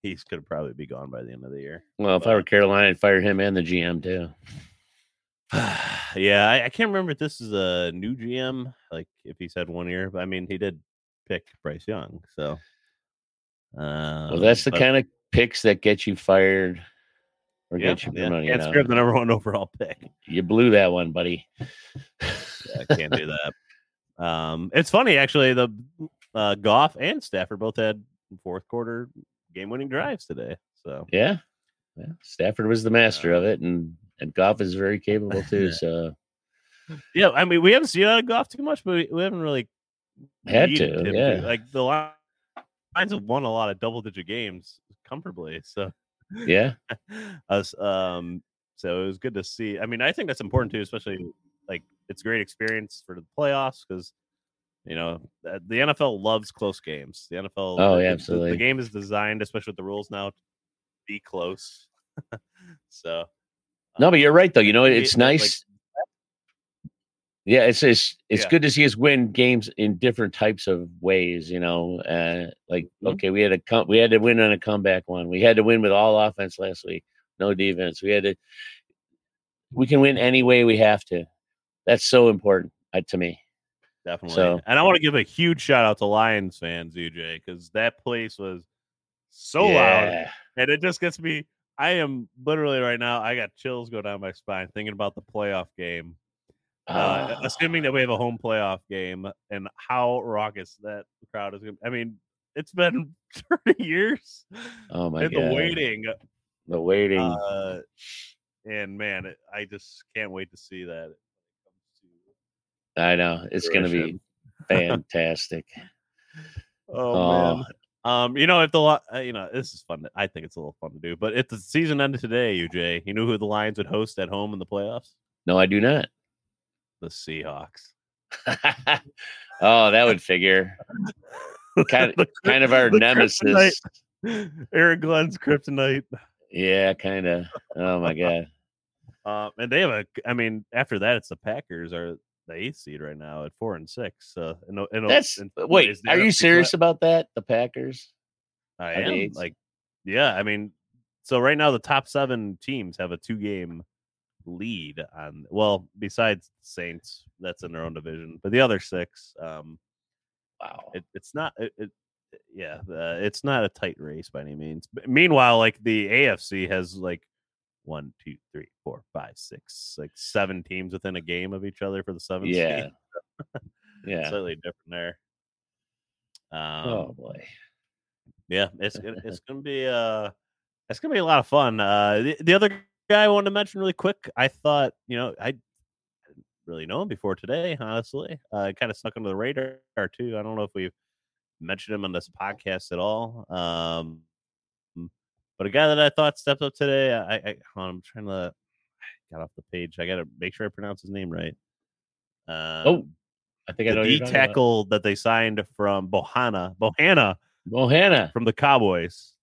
he's going to probably be gone by the end of the year. Well, if I were Carolina, I'd fire him and the GM too. yeah, I, I can't remember if this is a new GM, like if he said one year. But I mean, he did pick Bryce Young, so. Um, Well, that's the but- kind of picks that get you fired or yeah, get you yeah, promoted. can't you, know. the number one overall pick. you blew that one, buddy. Yeah, I can't do that. Um, it's funny actually. The uh, Goff and Stafford both had fourth quarter game winning drives today. So Yeah. yeah. Stafford was the master of it, and and Goff is very capable too. So yeah, I mean we haven't seen out of Goff too much, but we, we haven't really Had to, yeah. Like the Lions have won a lot of double digit games comfortably. So yeah, us um so it was good to see i mean i think that's important too especially like it's a great experience for the playoffs because you know the the nfl loves close games the nfl Oh, yeah, the- the, game is designed especially with the rules now to be close so no, but you're right though. You know, it's it, like- nice. yeah, it's it's it's Yeah. good to see us win games in different types of ways. You know, uh, like Mhm. okay, we had a come, we had to win on a comeback one. We had to win with all offense last week, no defense. We had to. We can win any way we have to. That's so important uh, to me. Definitely So- and i want to give a huge shout out to lions fans uj because that place was so loud and it just gets me i am literally right now i got chills go down my spine thinking about the playoff game uh, Ah. assuming that we have a home playoff game and how raucous that crowd is going to I mean, it's been 30 years oh my and god, the waiting. the waiting. Uh, and man, it, I just can't wait to see that. I know it's going to be fantastic. Oh, Oh. man. Um, you know, if the uh, you know, this is fun. to- I think it's a little fun to do. But if the season ended today, UJ, you know who the Lions would host at home in the playoffs? No, I do not. The Seahawks. oh, that would figure. Kind The kind of our nemesis. Aaron Glenn's kryptonite. Yeah, kind of. Oh my god. Um, and they have a. I mean, after that, it's the Packers are the eighth seed right now at four and six. So in, a- in a- That's in- wait. is Are you serious about that? The Packers? I am like, yeah. I mean, so right now the top seven teams have a two game lead on well besides Saints that's in their own division, but the other six, um, Wow. it, it's not it, it yeah uh, it's not a tight race by any means. But meanwhile, like the AFC has like one, two, three, four, five, six, like seven teams within a game of each other for the seventh. yeah. Yeah. slightly different there. Um, oh boy. yeah, it's gonna it's gonna be uh it's gonna be a lot of fun. Uh, the, the other guy I wanted to mention really quick, I thought you know I didn't really know him before today. Honestly, uh, kind of snuck under the radar too. I don't know if we've mentioned him on this podcast at all. Um, but a guy that I thought stepped up today, I, I on, I'm trying to got off the page. I got to make sure I pronounce his name right. Um, Oh, I think I know the who D you're talking about. tackle that they signed from Bohanna, Bohanna Mohana. from the Cowboys.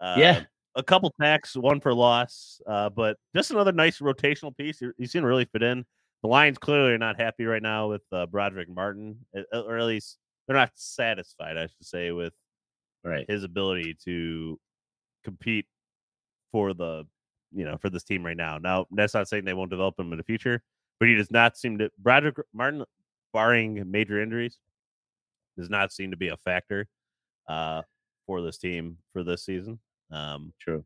Uh, Yeah. a couple tacks, one for loss, uh, but just another nice rotational piece. He, he seemed to really fit in. The Lions clearly are not happy right now with uh, Brodric Martin, uh, or at least they're not satisfied, I should say, with Right. his ability to compete for the you know for this team right now. Now that's not saying they won't develop him in the future, but he does not seem to Brodric Martin, barring major injuries, does not seem to be a factor uh, for this team for this season. Um, True.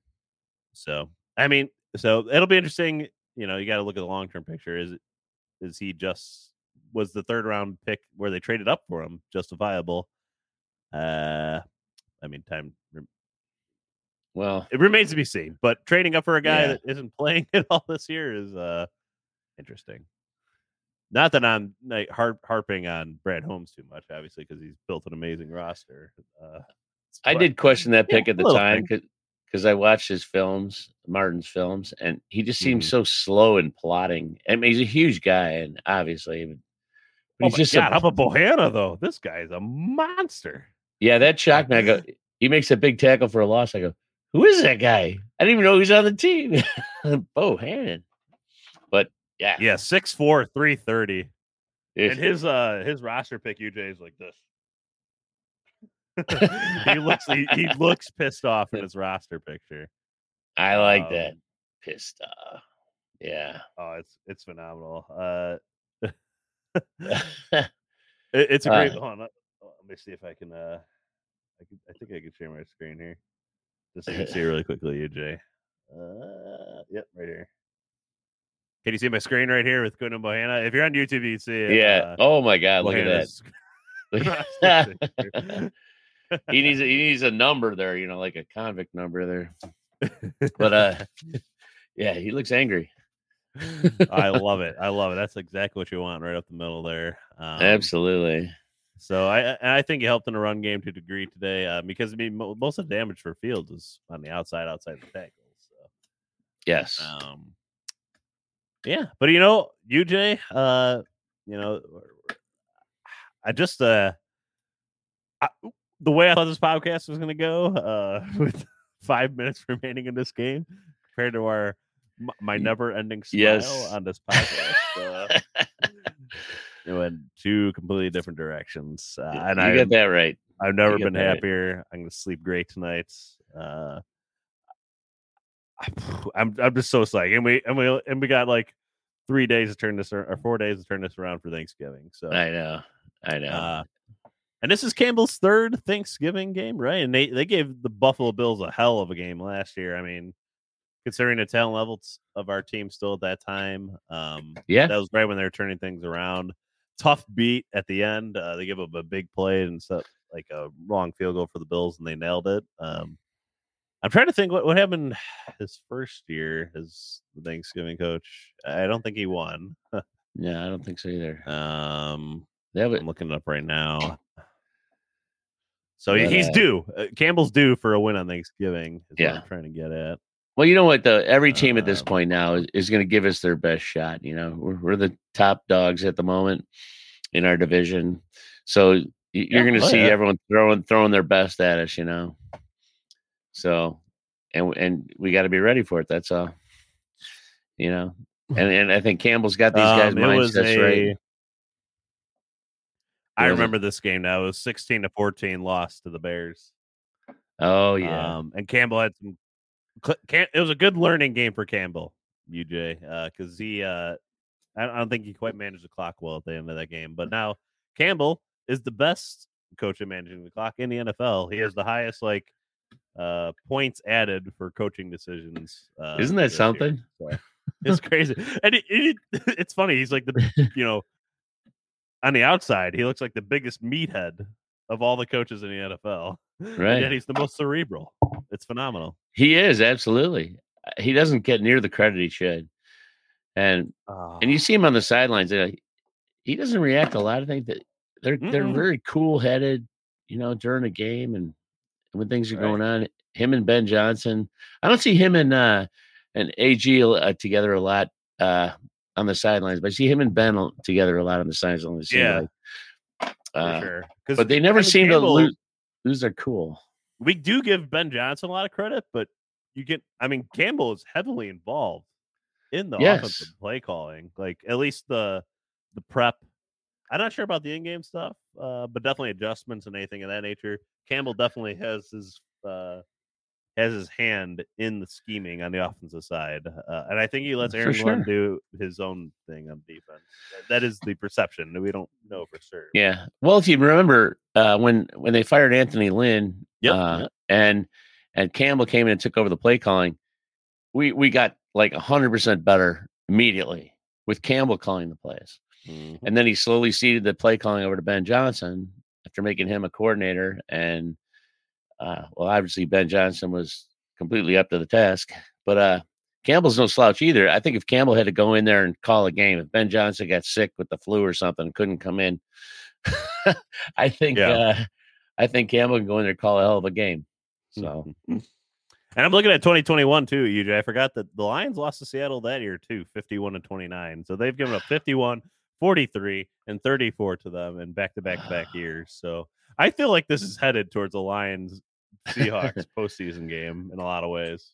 so I mean, so it'll be interesting. You know, you got to look at the long term picture. Is it is he just was the third round pick where they traded up for him justifiable? Uh, I mean, time Well, it remains to be seen. But trading up for a guy Yeah. that isn't playing at all this year is uh interesting. Not that I'm like harp, harping on Brad Holmes too much, obviously, because he's built an amazing roster. Uh, I did question that Yeah, pick at the time because I watched his films, Martin's films, and he just seems Mhm. so slow and plotting. I mean, he's a huge guy, and obviously, but Oh he's my just God, a, how about Bohanna though? This guy is a monster. yeah. That shocked me. I go, he makes a big tackle for a loss. I go, who is that guy? I didn't even know he was on the team. Bo Hannon. But yeah, Yeah, 6'4", 330. if- And his uh his roster pick UJ is like this. he looks he, he looks pissed off in his roster picture. I like um, that. Pissed off. Yeah. Oh, it's it's phenomenal. Uh It, it's a great. Uh, hold on, let, let me see if I can. Uh, I can. I think I can share my screen here, just so you can see really quickly, UJ. Uh, yep, right here. Can you see my screen right here with Quinton Bohanna? If you're on YouTube, you can see it. yeah. uh, oh my God. Look at that. he needs a, he needs a number there, you know, like a convict number there. But uh yeah, he looks angry. I love it. I love it. That's exactly what you want right up the middle there. Um, Absolutely. So I and I think he helped in the run game to a degree today uh, because I mean mo- most of the damage for Fields is on the outside, outside the tackles. So. Yes. Um, yeah, but you know, UJ, uh, you know, I just uh, I, the way I thought this podcast was going to go, uh, with five minutes remaining in this game, compared to our my never-ending smile Yes. on this podcast, uh, it went two completely different directions, uh, and you I get that right. I've never been that right. happier. I'm gonna sleep great tonight. Uh, I'm I'm just so psyched, and we and we and we got like three days to turn this or four days to turn this around for Thanksgiving. So, I know. I know. uh, and this is Campbell's third Thanksgiving game, right? And they they gave the Buffalo Bills a hell of a game last year. I mean, considering the talent levels of our team still at that time, um, yeah. that was right when they were turning things around. Tough beat at the end. Uh, they give up a big play and stuff like a wrong field goal for the Bills, and they nailed it. Um, I'm trying to think what, what happened his first year as the Thanksgiving coach. I don't think he won. Yeah, I don't think so either. Um, That I'm looking it up right now. So But, he's uh, due. Uh, Campbell's due for a win on Thanksgiving. Is what Yeah. I'm trying to get at. Well, you know what? The every team at this Um, point now is, is going to give us their best shot. You know, we're, we're the top dogs at the moment in our division, so you're Yeah, going to oh, see yeah. everyone throwing throwing their best at us. You know, so and and we got to be ready for it. That's all. You know, and and I think Campbell's got these guys' Um, mindsets a- right. I it? remember this game now. It was 16 to 14 loss to the Bears. Oh yeah, Um, and Campbell had some it was a good learning game for Campbell, UJ, because he, uh, I don't think he quite managed the clock well at the end of that game. But now Campbell is the best coach at managing the clock in the NFL. He has the highest like uh points added for coaching decisions. Uh, Isn't that something? So, it's crazy, and it, it, it's funny. He's like the you know on the outside, he looks like the biggest meathead of all the coaches in the NFL. and yet he's the most cerebral. It's phenomenal. He is absolutely. Uh, He doesn't get near the credit he should, and and you see him on the sidelines. He doesn't react a lot of things. That they're they're very cool headed, you know, during a game and when things are Right. going on. Him and Ben Johnson. I don't see him and uh and AG uh, together a lot uh on the sidelines, but I see him and Ben together a lot on the sidelines. Yeah. like. Uh, sure. but they never seem Campbell- to lose, lose their cool. We do give Ben Johnson a lot of credit, but you get, I mean, Campbell is heavily involved in the Yes. offensive play calling, like at least the the prep. I'm not sure about the in-game stuff, uh, but definitely adjustments and anything of that nature. Campbell definitely has his uh, has his hand in the scheming on the offensive side, uh, and I think he lets Aaron sure. do his own thing on defense. That is the perception. We don't know for sure. Yeah. Well, if you remember uh, when when they fired Anthony Lynn, Yep, uh, and and Campbell came in and took over the play calling, we we got like hundred percent better immediately with Campbell calling the plays, Mhm. and then he slowly ceded the play calling over to Ben Johnson after making him a coordinator, and uh, well, obviously Ben Johnson was completely up to the task, but uh. Campbell's no slouch either. I think if Campbell had to go in there and call a game, if Ben Johnson got sick with the flu or something, couldn't come in, I think Yeah. uh, I think Campbell can go in there and call a hell of a game. So And I'm looking at 2021 too, UJ. I forgot that the Lions lost to Seattle that year too, 51 to 29. So they've given up 51, 43, and 34 to them in back to back to back years. So I feel like this is headed towards a Lions Seahawks postseason game in a lot of ways.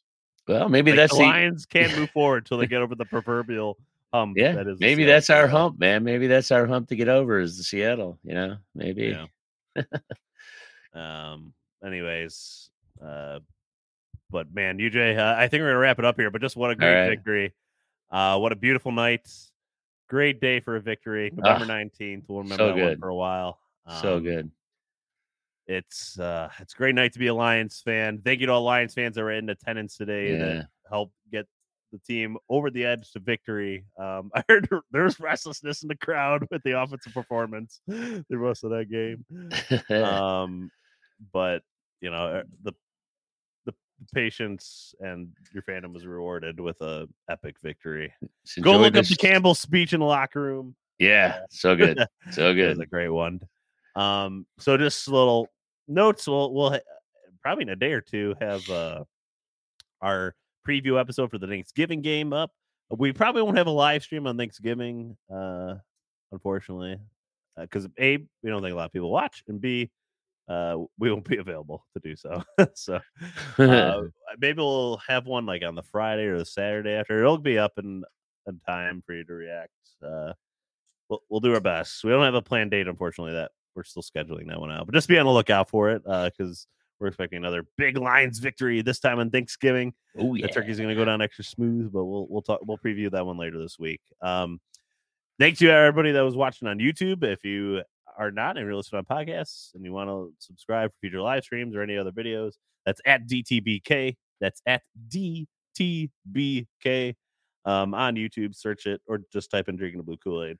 well, maybe Like, that's the the, Lions can't move forward until they get over the proverbial hump. yeah. that is maybe Seattle that's our hump, man. Maybe that's our hump to get over is the Seattle. You know, maybe. Yeah. um. Anyways, uh, but man, UJ, uh, I think we're gonna wrap it up here. But just what a great right. victory! Uh, what a beautiful night! Great day for a victory. November Ah, nineteenth. We'll remember so that one for a while. so Um, good. It's uh, it's a great night to be a Lions fan. Thank you to all Lions fans that were in attendance today Yeah. that helped get the team over the edge to victory. Um, I heard there's restlessness in the crowd with the offensive performance the rest of that game. um, but you know uh, the the patience and your fandom was rewarded with a epic victory. Go look up the Campbell speech in the locker room. Yeah, so good. So That was good. a great one. Um, so just little notes. We'll we'll probably in a day or two have uh our preview episode for the Thanksgiving game up. We probably won't have a live stream on Thanksgiving, uh, unfortunately, because a we don't think a lot of people watch, and b uh, we won't be available to do so. so uh, maybe we'll have one like on the Friday or the Saturday after. It'll be up in, in time for you to react. Uh, we'll, we'll do our best. We don't have a planned date, unfortunately. That we're still scheduling that one out, but just be on the lookout for it because we're expecting another big Lions victory this time on Thanksgiving. oh yeah. The turkey's going to go down extra smooth, but we'll we'll talk. We'll preview that one later this week. Um, thanks to everybody that was watching on YouTube. If you are not and you're listening on podcasts and you want to subscribe for future live streams or any other videos, that's at DTBK. That's at DTBK um, on YouTube. Search it or just type in drinking the blue Kool Aid.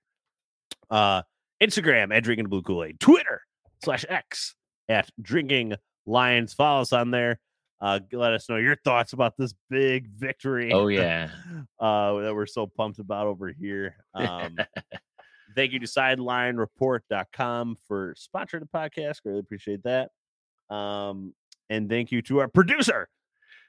Uh, Instagram at drinking the blue Kool Aid. Twitter slash X at drinking lions. Follow us on there. Uh, let us know your thoughts about this big victory. Oh yeah. uh, that we're so pumped about over here. Um, thank you to sidelinereport.com for sponsoring the podcast. Really appreciate that. Um, and thank you to our producer,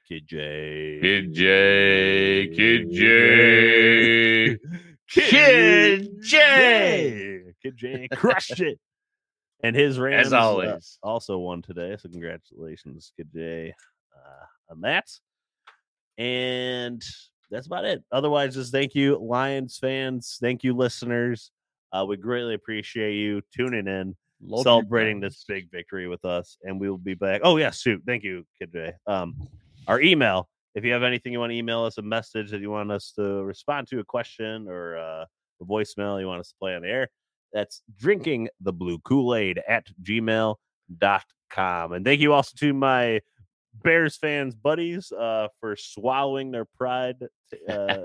Kid J. Kid J, Kid J, Kid J. Kid J crushed it. And his Rams uh, always. also won today. So congratulations, Kid J, uh, on that. And that's about it. Otherwise, just thank you, Lions fans. Thank you, listeners. Uh, we greatly appreciate you tuning in, Love celebrating this big victory with us. And we will be back. Oh, yeah, shoot. Thank you, Kid J. Um, our email if you have anything you want to email us, a message that you want us to respond to, a question or uh, a voicemail you want us to play on the air, that's drinking the blue Kool Aid at gmail.com. And thank you also to my Bears fans buddies uh, for swallowing their pride, uh,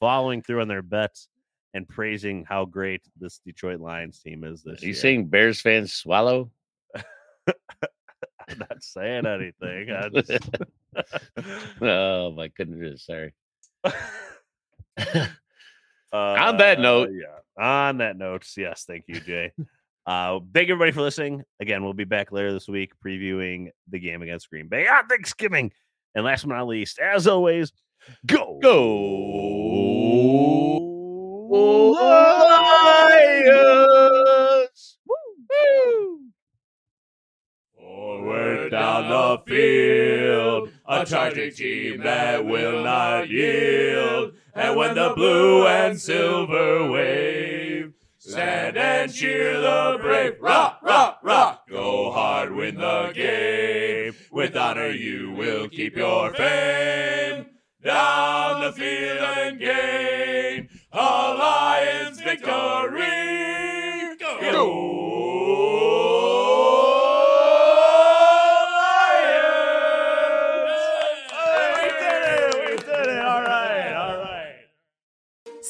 following through on their bets, and praising how great this Detroit Lions team is this Are you year. saying Bears fans swallow? I'm not saying anything. I just... oh my goodness, sorry. on that note- yeah. On that note, yes, thank you, Jay. uh, thank everybody for listening. Again, we'll be back later this week previewing the game against Green Bay on Thanksgiving. And last but not least, as always, go go Lions! Forward down the field, a charging team that will not yield. And when the blue and silver wave, stand and cheer the brave. Rock, rock, rock. Go hard, win the game. With honor, you will keep your fame. Down the field and gain a Lions victory. Go!